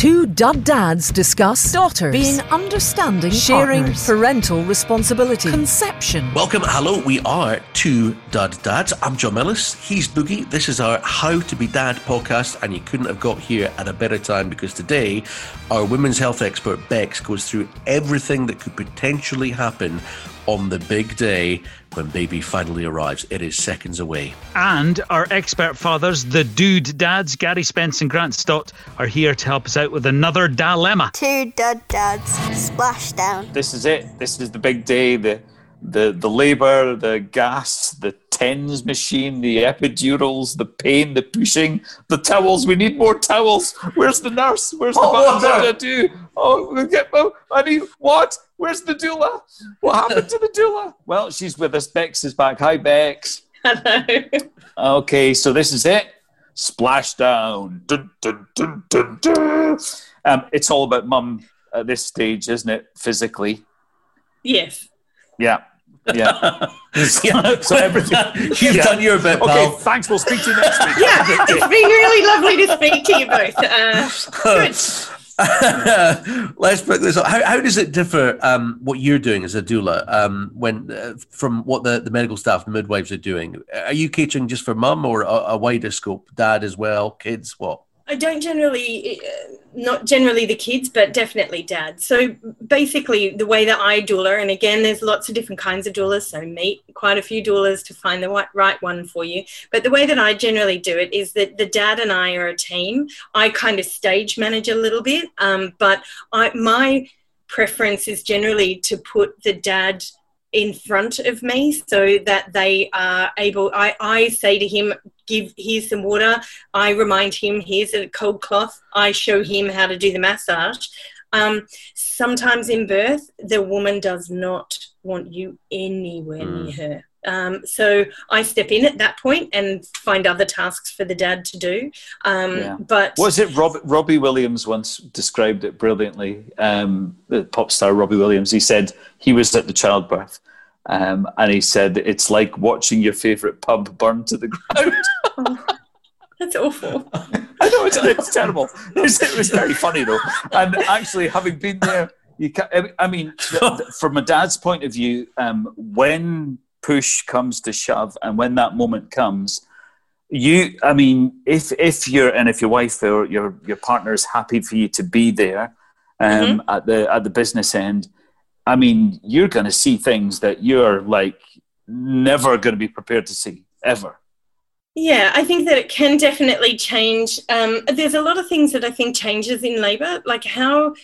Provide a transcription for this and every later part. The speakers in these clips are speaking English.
Two dud dads discuss daughters, being understanding, sharing partners. parental responsibility, Conception. Welcome, hello. We are two dud Dads. I'm John Mellis. He's Boogie. This is our How to Be Dad podcast, and you couldn't have got here at a better time because today our women's health expert Becks goes through everything that could potentially happen on the big day when baby finally arrives. It is seconds away. And our expert fathers, the dude dads, Garry Spence and Grant Stott, are here to help us out with another dilemma. Two dud dads splashdown. this is it. This is the big day. The the the labour, the gas, the tens machine, the epidurals, the pain, the pushing, the towels. We need more towels. Where's the nurse? Where's the Hot what water. to do? Oh, we get. Oh, I need what? Where's the doula? What happened to the doula? Well, she's with us. Becks is back. Hi, Becks. Hello. Okay, so this is it. Splashdown. Dun, dun, dun, dun, dun. Um, it's all about mum at this stage, isn't it? Physically. Yes. Yeah. Yeah. Yeah, so everything. You've Yeah. done your bit, Okay, pal. thanks. We'll speak to you next week. Yeah, it's been really lovely to speak to you both. Uh, good. Let's pick this up. How, how does it differ? Um, what you're doing as a doula, um, when uh, from what the, the medical staff, the midwives are doing? Are you catering just for mum or a, a wider scope? Dad as well, kids, what? I don't generally, uh, not generally the kids, but definitely dad. So basically, the way that I doula, and again, there's lots of different kinds of doulas, so meet quite a few doulas to find the right, right one for you. But the way that I generally do it is that the dad and I are a team. I kind of stage manage a little bit, um, but I, my preference is generally to put the dad in front of me so that they are able I, I say to him give here's some water I remind him here's a cold cloth. I show him how to do the massage. Um, sometimes in birth, the woman does not want you anywhere near her. Um, so I step in at that point and find other tasks for the dad to do. Um, Yeah. But Was it Rob, Robbie Williams once described it brilliantly? Um, the pop star Robbie Williams. He said he was at the childbirth, um, and he said it's like watching your favourite pub burn to the ground. that's awful. I know it's, it's terrible. It was, it was very funny though, and actually having been there, you can, I mean, from a dad's point of view, um, when push comes to shove, and when that moment comes, you, I mean, if if you're and if your wife or your your partner is happy for you to be there um, at the at the business end, I mean, you're going to see things that you're like never going to be prepared to see ever. Yeah, I think that it can definitely change. Um, there's a lot of things that I think changes in labour, like how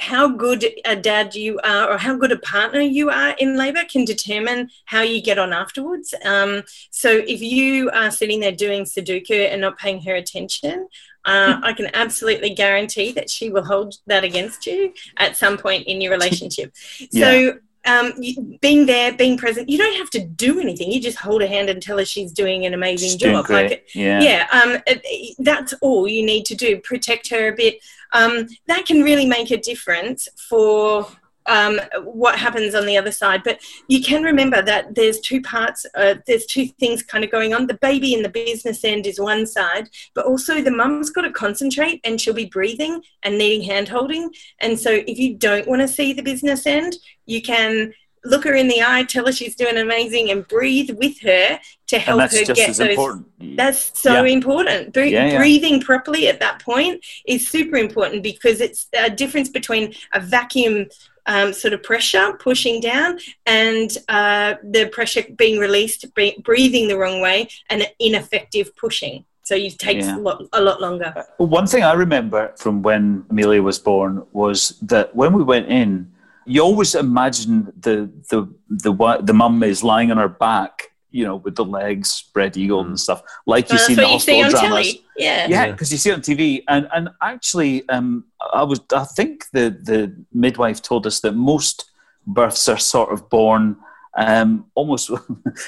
how good a dad you are or how good a partner you are in labour can determine how you get on afterwards. Um, so if you are sitting there doing Sudoku and not paying her attention, uh, I can absolutely guarantee that she will hold that against you at some point in your relationship. So um, being there, being present, you don't have to do anything. You just hold her hand and tell her she's doing an amazing She's job. Like, yeah. yeah, um, it- that's all you need to do. Protect her a bit. Um, that can really make a difference for um, what happens on the other side. But you can remember that there's two parts. Uh, there's two things kind of going on. The baby in the business end is one side, but also the mum's got to concentrate, and she'll be breathing and needing hand holding. And so, if you don't want to see the business end, you can. Look her in the eye, tell her she's doing amazing, and breathe with her to help her just get as those important. that's so Yeah. important. Bre- Yeah, yeah. Breathing properly at that point is super important because it's a difference between a vacuum um, sort of pressure pushing down and uh, the pressure being released, bre- breathing the wrong way, and ineffective pushing. So it takes Yeah. a, lot, a lot longer. One thing I remember from when Emilia was born was that when we went in, you always imagine the the the the mum is lying on her back, you know, with the legs spread eagled and stuff, like you Well, see that's in the you see hospital on dramas. telly. Yeah. Yeah, because you see it on TV, and and actually, um, I was I think the the midwife told us that most births are sort of born um, almost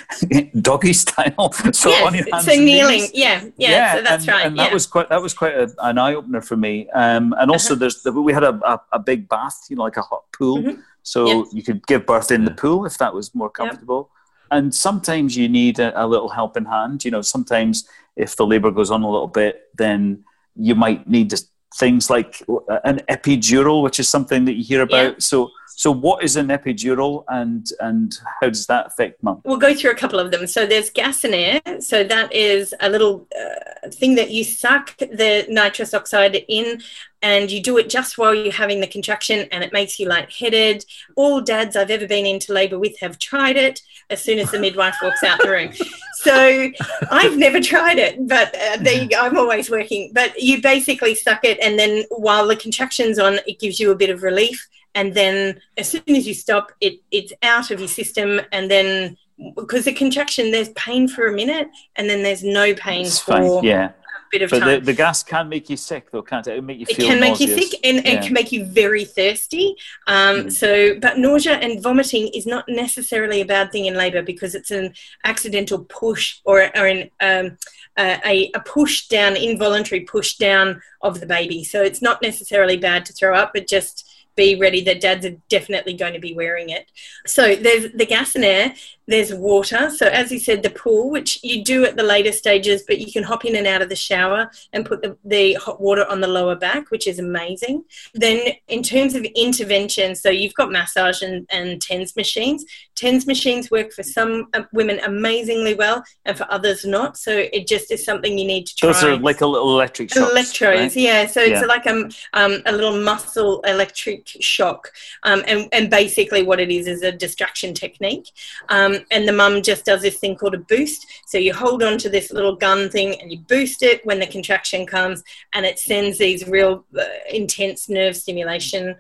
doggy style, so on your Yes, hands so and kneeling. knees. Yeah, yeah, so that's and, right. And yeah. that was quite that was quite a, an eye opener for me. Um, and also, Uh-huh. there's the, we had a, a, a big bath, you know, like a hot pool, Mhm. so Yep. you could give birth in the pool if that was more comfortable. And sometimes you need a, a little helping hand. You know, sometimes if the labour goes on a little bit, then you might need things like an epidural, which is something that you hear about. Yeah. So, so what is an epidural, and and how does that affect mum? We'll go through a couple of them. So there's gas and air. So that is a little uh, thing that you suck the nitrous oxide in, and you do it just while you're having the contraction, and it makes you lightheaded. All dads I've ever been into labour with have tried it. As soon as the midwife walks out the room, so I've never tried it, but uh, there you go. I'm always working. But you basically suck it, and then while the contraction's on, it gives you a bit of relief and then as soon as you stop it it's out of your system and then because the contraction there's pain for a minute and then there's no pain It's for fine, yeah. Bit of But time the, the gas can make you sick, though, can't it? It make you it can make you nauseous. sick and Yeah. it can make you very thirsty um, Mm. so but nausea and vomiting is not necessarily a bad thing in labor because it's an accidental push or, or an um, a, a push down involuntary push down of the baby so it's not necessarily bad to throw up but just be ready that dads are definitely going to be wearing it. So there's the gas and air there's water. So as you said the pool which you do at the later stages but you can hop in and out of the shower and put the, the hot water on the lower back which is amazing. Then in terms of intervention so you've got massage and, and tens machines. Tens machines work for some uh, women amazingly well and for others not. So it just is something you need to try Those are like a little electric shocks. electrodes right? yeah. So it's like um, um, a little muscle electric shock. Um, and, and basically what it is is a distraction technique. Um, and the mum just does this thing called a boost. So you hold on to this little gun thing and you boost it when the contraction comes and it sends these real uh, intense nerve stimulation.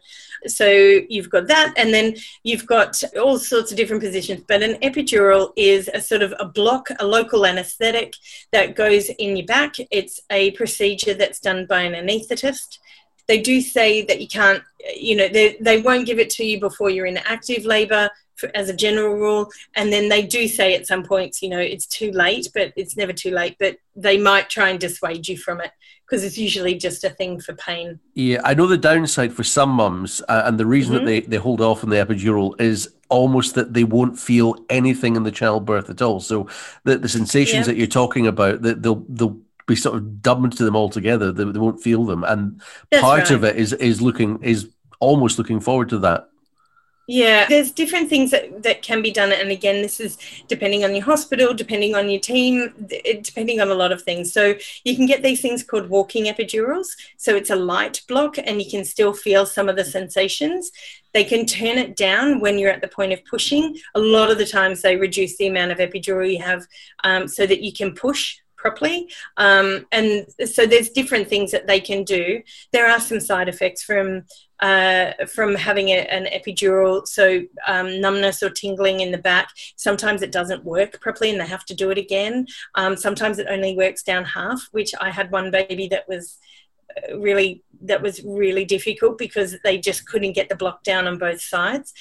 So you've got that and then you've got all sorts of different positions. But an epidural is a sort of a block a local anesthetic that goes in your back. It's a procedure that's done by an anaesthetist they do say that you can't you know they, they won't give it to you before you're in active labor for, as a general rule and then they do say at some points you know it's too late but it's never too late but they might try and dissuade you from it because it's usually just a thing for pain Yeah, I know the downside for some mums, uh, and the reason Mm-hmm. that they, they hold off on the epidural is almost that they won't feel anything in the childbirth at all. So the, the sensations Yeah. that you're talking about, that they'll they'll be sort of dumbed to them altogether. They, they won't feel them, and That's part right. of it is is looking is almost looking forward to that. Yeah, there's different things that, that can be done. And again, this is depending on your hospital, depending on your team, depending on a lot of things. So you can get these things called walking epidurals. So it's a light block and you can still feel some of the sensations. They can turn it down when you're at the point of pushing. A lot of the times they reduce the amount of epidural you have um, so that you can push properly. Um, and so there's different things that they can do. There are some side effects from uh, from having a, an epidural, so um, numbness or tingling in the back. Sometimes it doesn't work properly and they have to do it again. Um, sometimes it only works down half, which I had one baby that was really that was really difficult because they just couldn't get the block down on both sides.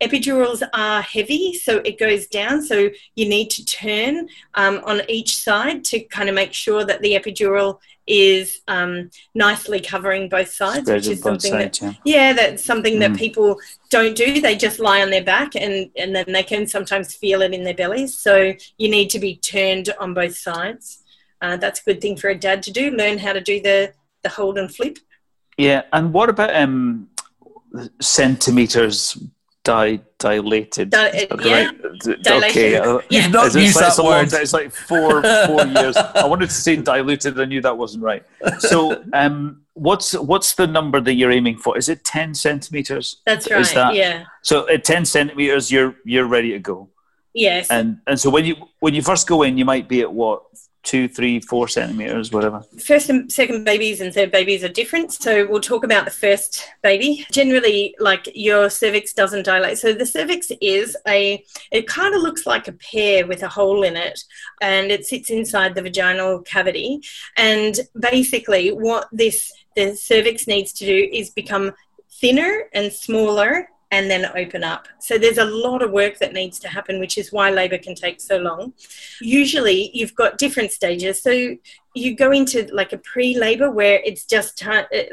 Epidurals are heavy, so it goes down. So you need to turn um, on each side to kind of make sure that the epidural is um, nicely covering both sides, Spread which is something that yeah. yeah, that's something that Mm. people don't do. They just lie on their back and, and then they can sometimes feel it in their bellies. So you need to be turned on both sides. Uh, that's a good thing for a dad to do. Learn how to do the, the hold and flip. Yeah, and what about um, centimeters di- dilated? Di- yeah, D- dilation. Okay, uh, Yeah. You've not it's, it's used like, that it's long word. it's like four four years. I wanted to say diluted. I knew that wasn't right. So, um, what's what's the number that you're aiming for? Is it ten centimeters? That's Is right. that- yeah. So at ten centimeters, you're you're ready to go. Yes. And and so when you when you first go in, you might be at what two, three, four centimeters, whatever. first and second babies and third babies are different. So we'll talk about the first baby. Generally, like your cervix doesn't dilate. So the cervix is a, it kind of looks like a pear with a hole in it and it sits inside the vaginal cavity. And basically, what this, the cervix needs to do is become thinner and smaller and then open up. So there's a lot of work that needs to happen, which is why labour can take so long. Usually, you've got different stages. So you go into like a pre-labor where it's just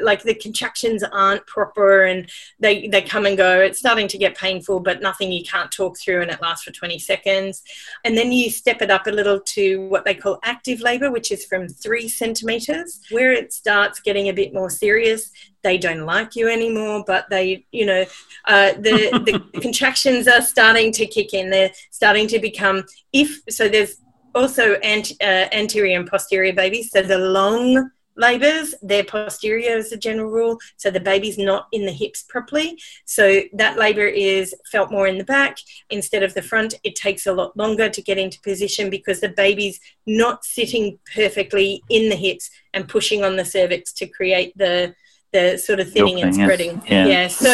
like the contractions aren't proper and they they come and go. It's starting to get painful but nothing you can't talk through and it lasts for 20 seconds. And then you step it up a little to what they call active labor which is from three centimeters. Where it starts getting a bit more serious they don't like you anymore but they you know uh, the the contractions are starting to kick in. They're starting to become if so there's also ant, uh, anterior and posterior babies. So the long labours, they're posterior as a general rule. So the baby's not in the hips properly. So that labour is felt more in the back instead of the front. It takes a lot longer to get into position because the baby's not sitting perfectly in the hips and pushing on the cervix to create the the sort of thinning and spreading. Yeah. yeah. So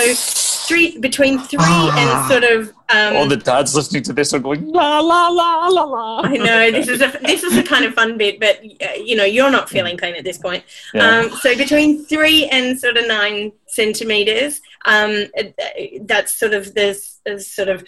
three between three and sort of um, All the dads listening to this are going la la la la la. I know this is a this is a kind of fun bit, but uh, you know you're not feeling pain at this point. Yeah. Um, so between three and sort of nine centimeters, um, uh, that's sort of this sort of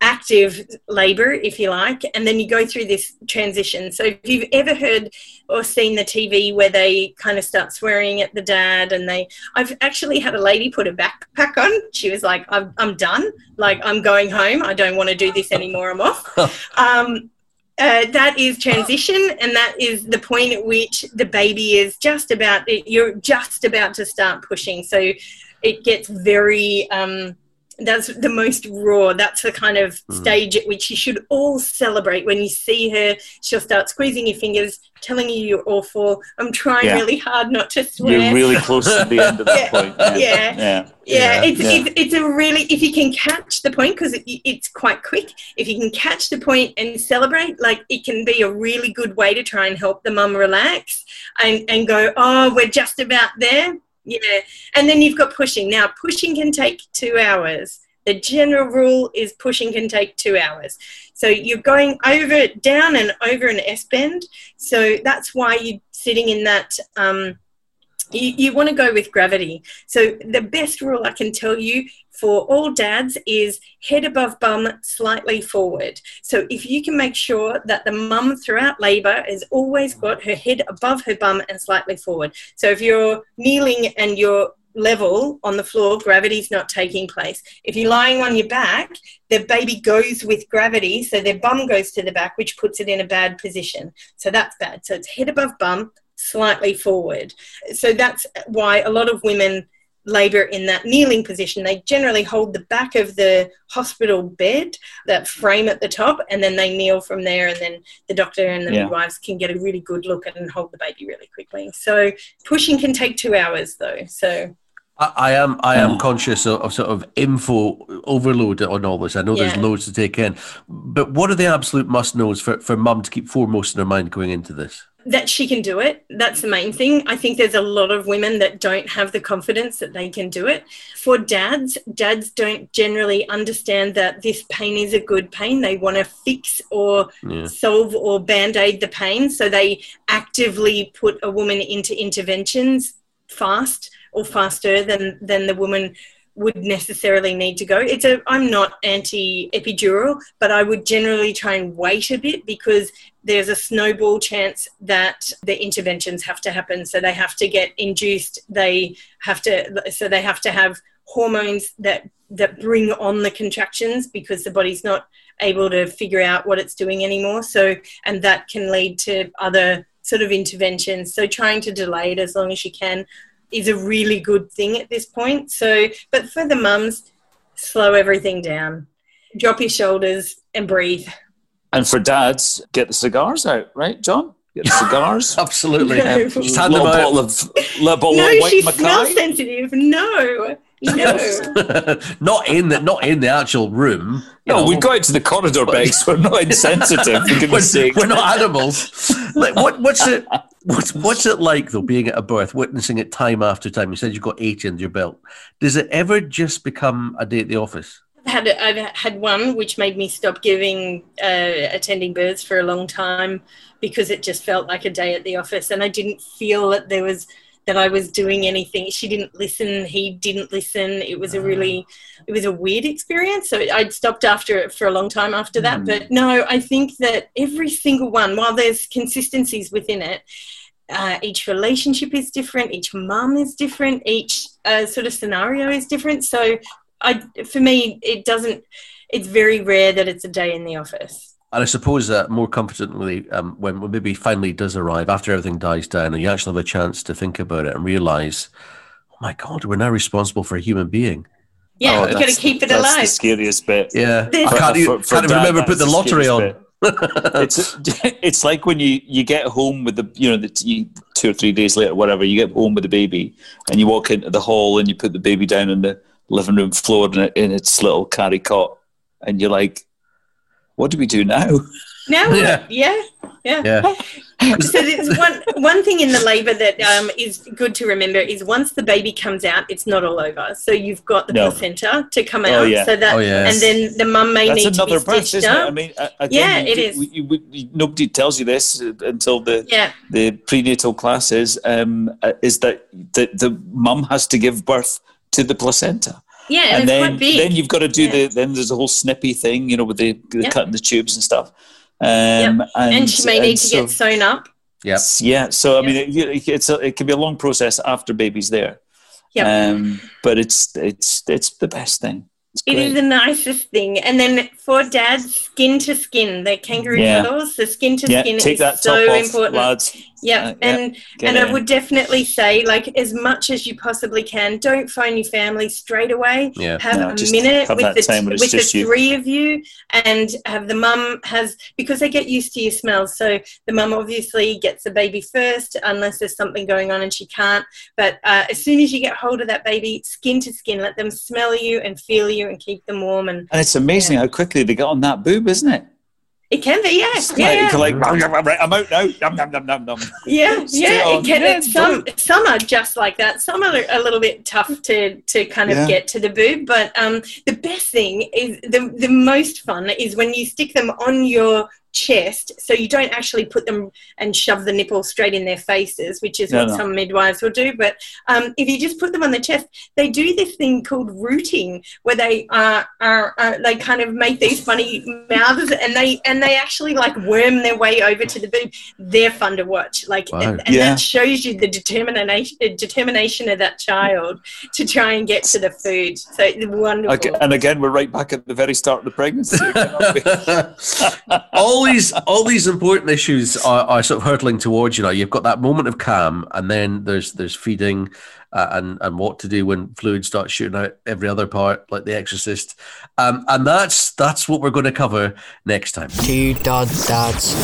active labor, if you like, and then you go through this transition. So if you've ever heard or seen the TV where they kind of start swearing at the dad, and they, I've actually had a lady put a backpack on. She was like, "I'm, I'm done. Like I'm going home. I don't want to do this anymore. I'm off." um, uh, that is transition, and that is the point at which the baby is just about. You're just about to start pushing, so it gets very. Um, that's the most raw. That's the kind of hmm. stage at which you should all celebrate. When you see her, she'll start squeezing your fingers, telling you you're awful. I'm trying Yeah. really hard not to swear. You're really close to the end of that Yeah. point. Yeah. yeah. yeah, Yeah. it's. It's, it's a really if you can catch the point because it, it's quite quick if you can catch the point and celebrate like it can be a really good way to try and help the mum relax and, and go oh we're just about there yeah. And then you've got pushing. Now pushing can take two hours. The general rule is pushing can take two hours. So you're going over down and over an s bend. So that's why you're sitting in that um, you, you want to go with gravity. So the best rule I can tell you for all dads is head above bum, slightly forward. So if you can make sure that the mum throughout labour has always got her head above her bum and slightly forward. So if you're kneeling and you're level on the floor, gravity's not taking place. If you're lying on your back, the baby goes with gravity, so their bum goes to the back, which puts it in a bad position. So that's bad. So it's head above bum, slightly forward. So that's why a lot of women labour in that kneeling position. They generally hold the back of the hospital bed, that frame at the top, and then they kneel from there. And then the doctor and the Yeah. midwives can get a really good look and hold the baby really quickly. So pushing can take two hours though. So I, I am I am Yeah. conscious of, of sort of info overload on all this. I know there's Yeah. loads to take in, but what are the absolute must knows for, for mum to keep foremost in her mind going into this? That she can do it. That's the main thing. I think there's a lot of women that don't have the confidence that they can do it. For dads, dads don't generally understand that this pain is a good pain. They want to fix or Yeah. solve or band aid the pain. So they actively put a woman into interventions fast or faster than, than the woman would necessarily need to go. It's a I'm not anti epidural, but I would generally try and wait a bit because there's a snowball chance that the interventions have to happen. So they have to get induced. They have to so they have to have hormones that that bring on the contractions because the body's not able to figure out what it's doing anymore. So and that can lead to other sort of interventions. So trying to delay it as long as you can is a really good thing at this point. So, but for the mums, slow everything down, drop your shoulders and breathe. And for dads, get the cigars out, right, John? Get the cigars. Absolutely. No. Just hand little them out. bottle of little bottle no, of white she's smell Mackay. sensitive. No, no. not in the not in the actual room. No, know. we go out to the corridor, Becks. We're not insensitive. We're, we're not animals. like, what, what's it? What's, what's it like though, being at a birth, witnessing it time after time? You said you've got eight under your belt. Does it ever just become a day at the office? I've had I've had one which made me stop giving uh, attending births for a long time because it just felt like a day at the office, and I didn't feel that there was that I was doing anything. She didn't listen. He didn't listen. It was a really it was a weird experience. So I'd stopped after it for a long time after that. But no, I think that every single one, while there's consistencies within it, uh, each relationship is different, each mum is different, each uh, sort of scenario is different. So, I, for me, it doesn't. It's very rare that it's a day in the office. And I suppose that more confidently, um, when, when maybe finally does arrive, after everything dies down, and you actually have a chance to think about it and realize, oh my God, we're now responsible for a human being. Yeah, Oh, you've got to keep it That's the alive. scariest bit. Yeah, There's- I can't, For- even, for can't even dad, remember put that's the lottery on. it's it's like when you you get home with the you know the you, two or three days later whatever you get home with the baby and you walk into the hall and you put the baby down on the living room floor in, in its little carry cot and you're like what do we do now Now, Yeah. yeah, yeah. Yeah. so there's one one thing in the labour that um, is good to remember is once the baby comes out, it's not all over. So you've got the No. placenta to come out, Oh, yeah. so that, Oh, yes. and then the mum may that's need to be birth stitched isn't it up. I mean uh, again, Yeah, you it do- is. you- you- you- nobody tells you this until the yeah, the prenatal classes um, uh, is that the, the mum has to give birth to the placenta yeah, and, and it's then quite big. then you've got to do Yeah. the then there's a whole snippy thing you know with the, the Yep. cutting the tubes and stuff um, and, and, she may and need to so- get sewn up. Yep. yeah so i mean it, it's a, it can be a long process after baby's there Yep. um, but it's it's it's the best thing it's It is great. the nicest thing. And then for dads, skin to skin, the kangaroo Yeah. cuddles, the skin to yeah skin take is that so off important. lads Yep. Uh, yeah, and and it I would definitely say, like, as much as you possibly can, don't phone your family straight away. Yeah. Have No, a minute have with the time when it's with the just you. three of you, and have the mum has because they get used to your smells. So the mum obviously gets the baby first, unless there's something going on and she can't. But uh, as soon as you get hold of that baby, skin to skin, let them smell you and feel you and keep them warm. And and it's amazing how quickly they get on that boob isn't it it can be, yeah, yeah, yeah. like i'm out now Nom, nom, nom, nom, nom. Yeah, yeah. It can, Yeah, it's some some are just like that. Some are a little bit tough to to kind of Yeah. get to the boob. But um, the best thing is the the most fun is when you stick them on your chest, so you don't actually put them and shove the nipple straight in their faces, which is No, what no. some midwives will do. But um, if you just put them on the chest, they do this thing called rooting, where they are, are, are they kind of make these funny mouths, and they and they actually like worm their way over to the boob. They're fun to watch. Like, Wow. and, and Yeah. that shows you the determination determination of that child to try and get to the food. So it's wonderful. Okay, and again we're right back at the very start of the pregnancy It all these all these important issues are, are sort of hurtling towards you now. You've got that moment of calm, and then there's there's feeding uh, and and what to do when fluid starts shooting out every other part, like The Exorcist, um, and that's that's what we're going to cover next time. Dude Dad Dads.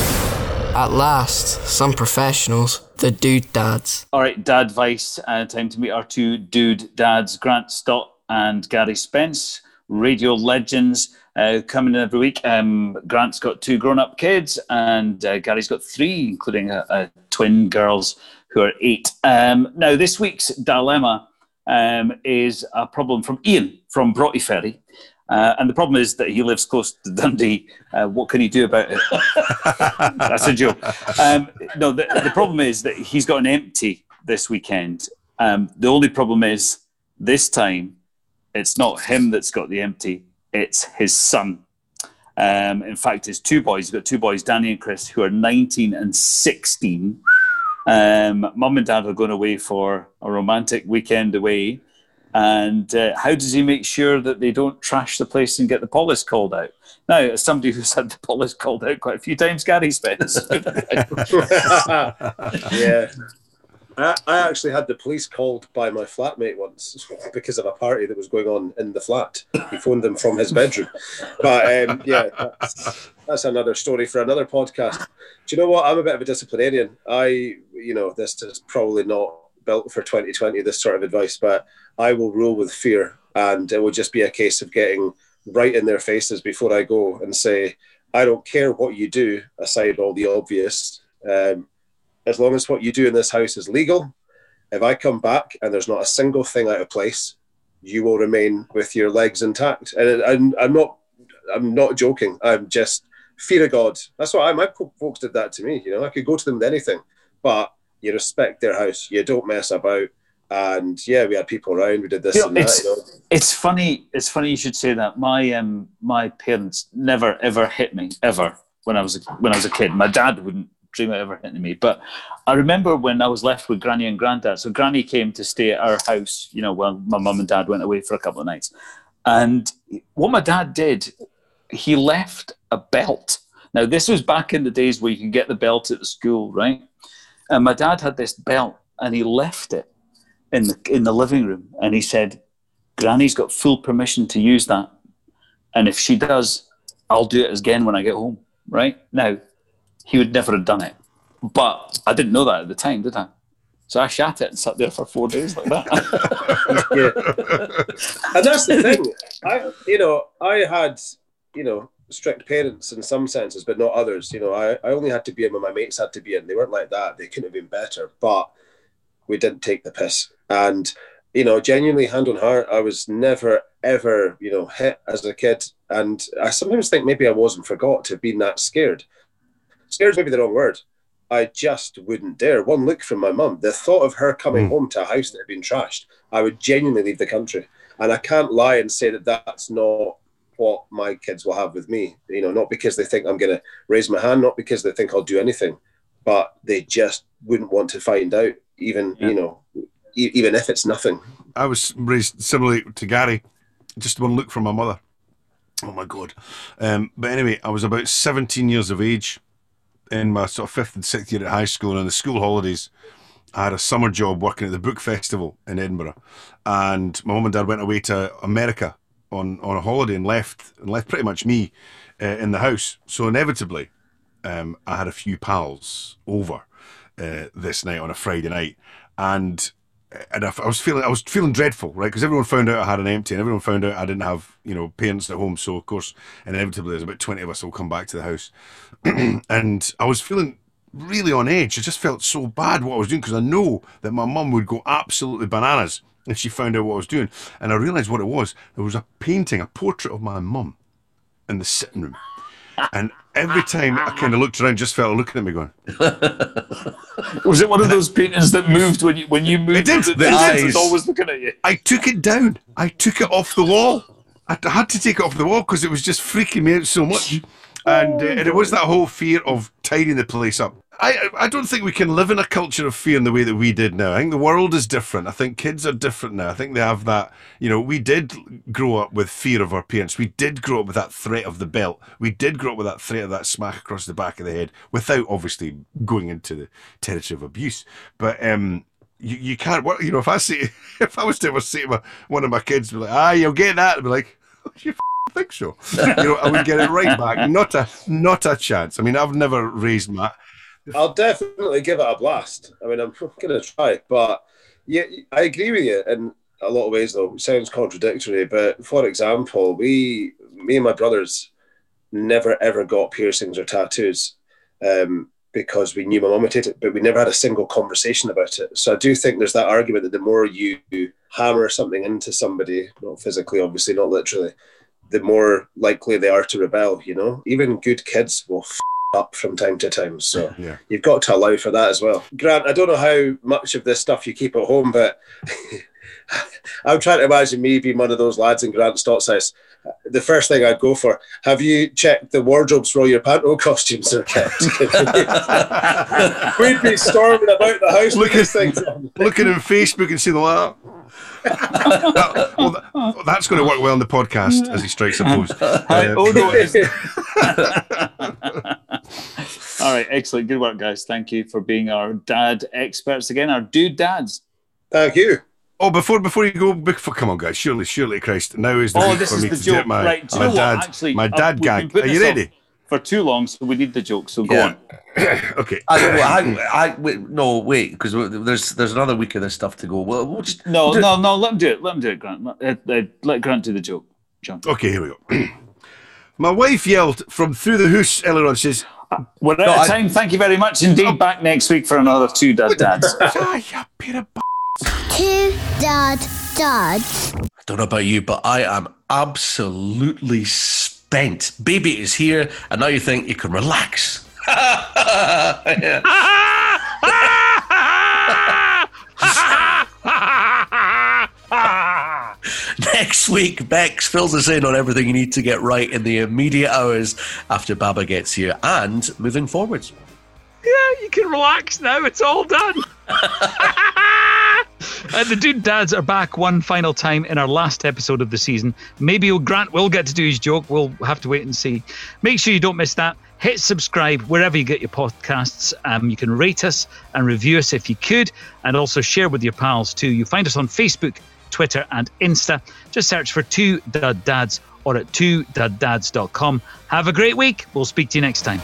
At last, some professionals, the Dude Dads. All right, Dad Vice, uh, time to meet our two dude dads, Grant Stott and Garry Spence, radio legends, uh, coming in every week. Um, Grant's got two grown up kids, and uh, Garry's got three, including a, a twin girls who are eight. Um, now, this week's dilemma um, is a problem from Ian from Broughty Ferry. Uh, and the problem is that he lives close to Dundee. Uh, what can he do about it? That's a joke. Um, no, the, the problem is that he's got an empty this weekend. Um, the only problem is this time it's not him that's got the empty, it's his son. Um, in fact, his two boys, he's got two boys, Danny and Chris, who are 19 and 16. Um, Mum and dad are going away for a romantic weekend away. And uh, how does he make sure that they don't trash the place and get the police called out? Now, as somebody who's had the police called out quite a few times, Garry Spence. yeah. I, I actually had the police called by my flatmate once because of a party that was going on in the flat. He phoned them from his bedroom. But um, yeah, that's, that's another story for another podcast. Do you know what? I'm a bit of a disciplinarian. I, you know, this is probably not built for 2020, this sort of advice, but I will rule with fear. And it will just be a case of getting right in their faces before I go and say, I don't care what you do, aside all the obvious. Um, as long as what you do in this house is legal, if I come back and there's not a single thing out of place, you will remain with your legs intact. And I'm, I'm not, I'm not joking. I'm just fear of God. That's what I. My folks did that to me. You know, I could go to them with anything, but you respect their house. You don't mess about. And yeah, we had people around. We did this You know, and that. it's- You know, It's funny. It's funny you should say that. My um, my parents never ever hit me ever when I was a, when I was a kid. My dad wouldn't dream of ever hitting me. But I remember when I was left with Granny and Granddad. So Granny came to stay at our house, you know, while my mum and dad went away for a couple of nights. And what my dad did, he left a belt. Now, this was back in the days where you could get the belt at the school, right? And my dad had this belt and he left it in the, in the living room. And he said, Granny's got full permission to use that. And if she does, I'll do it again when I get home, right? Now, he would never have done it. But I didn't know that at the time, did I? So I shat it and sat there for four days like that. yeah. And that's the thing. I, you know, I had, you know, strict parents in some senses, but not others. You know, I, I only had to be in when my mates had to be in. They weren't like that. They couldn't have been better, but we didn't take the piss. And, you know, genuinely hand on heart, I was never, ever, you know, hit as a kid. And I sometimes think maybe I wasn't forgot to have been that scared. Scared maybe the wrong word. I just wouldn't dare. One look from my mum, the thought of her coming mm. home to a house that had been trashed, I would genuinely leave the country. And I can't lie and say that that's not what my kids will have with me. You know, not because they think I'm going to raise my hand, not because they think I'll do anything, but they just wouldn't want to find out, even yeah. you know, e- even if it's nothing. I was raised similarly to Garry, just one look from my mother. Oh my god! Um, but anyway, I was about 17 years of age in my sort of fifth and sixth year at high school, and in the school holidays, I had a summer job working at the book festival in Edinburgh, and my mum and dad went away to America on on a holiday and left and left pretty much me uh, in the house. So inevitably, um, I had a few pals over uh, this night on a Friday night, and and I, I was feeling I was feeling dreadful, right? Because everyone found out I had an empty, and everyone found out I didn't have you know parents at home. So of course, inevitably, there's about twenty of us will come back to the house, and I was feeling really on edge. I just felt so bad what I was doing because I know that my mum would go absolutely bananas if she found out what I was doing. And I realised what it was. There was a painting, a portrait of my mum in the sitting room. And every ah, time I ah, kind of ah. looked around, just felt looking at me going. was it one of those paintings that moved when you when you moved? It did. The, the eyes. always looking at you. I took it down. I took it off the wall. I had to take it off the wall because it was just freaking me out so much. And, uh, and it was that whole fear of tidying the place up. I I don't think we can live in a culture of fear in the way that we did now. I think the world is different. I think kids are different now. I think they have that. You know, we did grow up with fear of our parents. We did grow up with that threat of the belt. We did grow up with that threat of that smack across the back of the head, without obviously going into the territory of abuse. But um, you, you can't. You know, if I see if I was to ever say to my, one of my kids, be like, ah, you'll get that, I'd be like, oh, you think so? you know, I would get it right back. Not a not a chance. I mean, I've never raised my I'll definitely give it a blast. I mean, I'm going to try, but yeah, I agree with you in a lot of ways. Though it sounds contradictory, but for example, we, me and my brothers, never ever got piercings or tattoos. Um, because we knew my mum would it, but we never had a single conversation about it. So I do think there's that argument that the more you hammer something into somebody, not physically, obviously, not literally, the more likely they are to rebel. You know, even good kids will f- up from time to time. So yeah. you've got to allow for that as well. Grant, I don't know how much of this stuff you keep at home, but I'm trying to imagine me being one of those lads in Grant Stott's house. The first thing I'd go for, have you checked the wardrobes for all your panto costumes are kept? We'd be storming about the house looking, things looking in Facebook and see the that, well, that, that's going to work well in the podcast as he strikes a pose. Uh, oh no! All right, excellent, good work, guys. Thank you for being our dad experts again, our dude dads. Thank you. Oh, before before you go, before, come on, guys! Surely, surely, Christ! Now is the oh, week for is me the to joke. do my, right, my dad, Actually, my dad uh, gag. Are you ready? For too long, so we need the joke. So go Yeah. on. okay. I, I, I, wait, no, wait, because there's there's another week of this stuff to go. Well, we'll just No, do- no, no. Let him do it. Let him do it, Grant. Let, uh, uh, let Grant do the joke. John. Okay, here we go. my wife yelled from through the house earlier on. Says, We're out No, of I- time. Thank you very much indeed. Back next week for another two dad dads. "Ah, you pair of b- Two dad dads. I don't know about you, but I am absolutely Baby is here, and now you think you can relax. Next week, Becks fills us in on everything you need to get right in the immediate hours after Baba gets here and moving forwards. Yeah, you can relax now. It's all done. Uh, the Dude Dads are back one final time in our last episode of the season. Maybe Grant will get to do his joke. We'll have to wait and see. Make sure you don't miss that. Hit subscribe wherever you get your podcasts. Um, you can rate us and review us if you could, and also share with your pals too. You find us on Facebook, Twitter, and Insta. Just search for Two Dud Dads or at 2duddads.com. Have a great week. We'll speak to you next time.